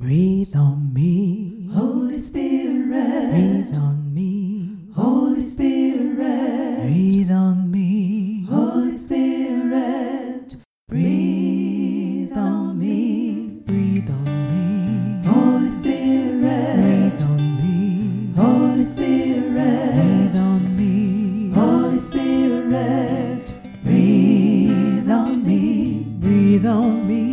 Breathe on me, Holy Spirit. breathe on me, Holy Spirit. breathe on me, Holy Spirit. Breathe on me. breathe on me, Holy Spirit. breathe on me, Holy Spirit. breathe on me, Holy Spirit. Breathe on me. breathe on me,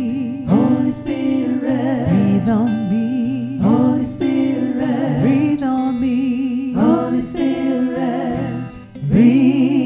Breathe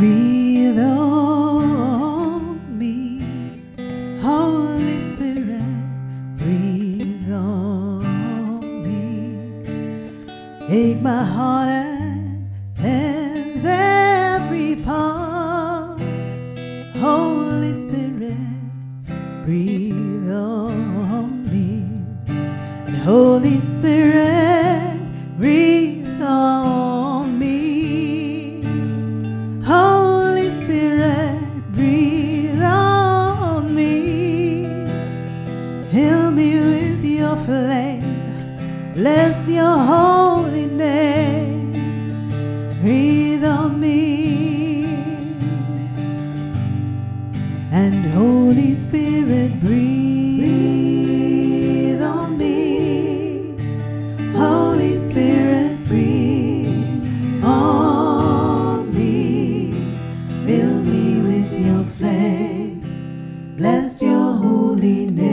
Breathe on me, Holy Spirit, breathe on me. Take my heart and cleanse every part. Holy Spirit, breathe on me. Holy Spirit, Bless your holy name. Breathe on me. And Holy Spirit, breathe on me. Holy Spirit, breathe on me. Fill me with your flame. Bless your holy name.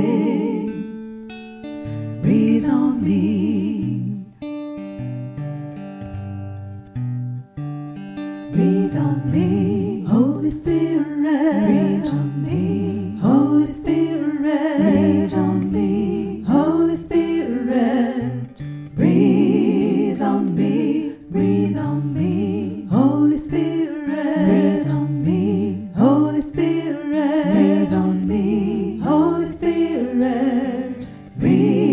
Breathe on me, Holy Spirit. Breathe on me, Holy Spirit. Breathe on me, Holy Spirit. Breathe on me, breathe on me, Holy Spirit. Breathe on me, Holy Spirit. Breathe on me, Holy Spirit. Breathe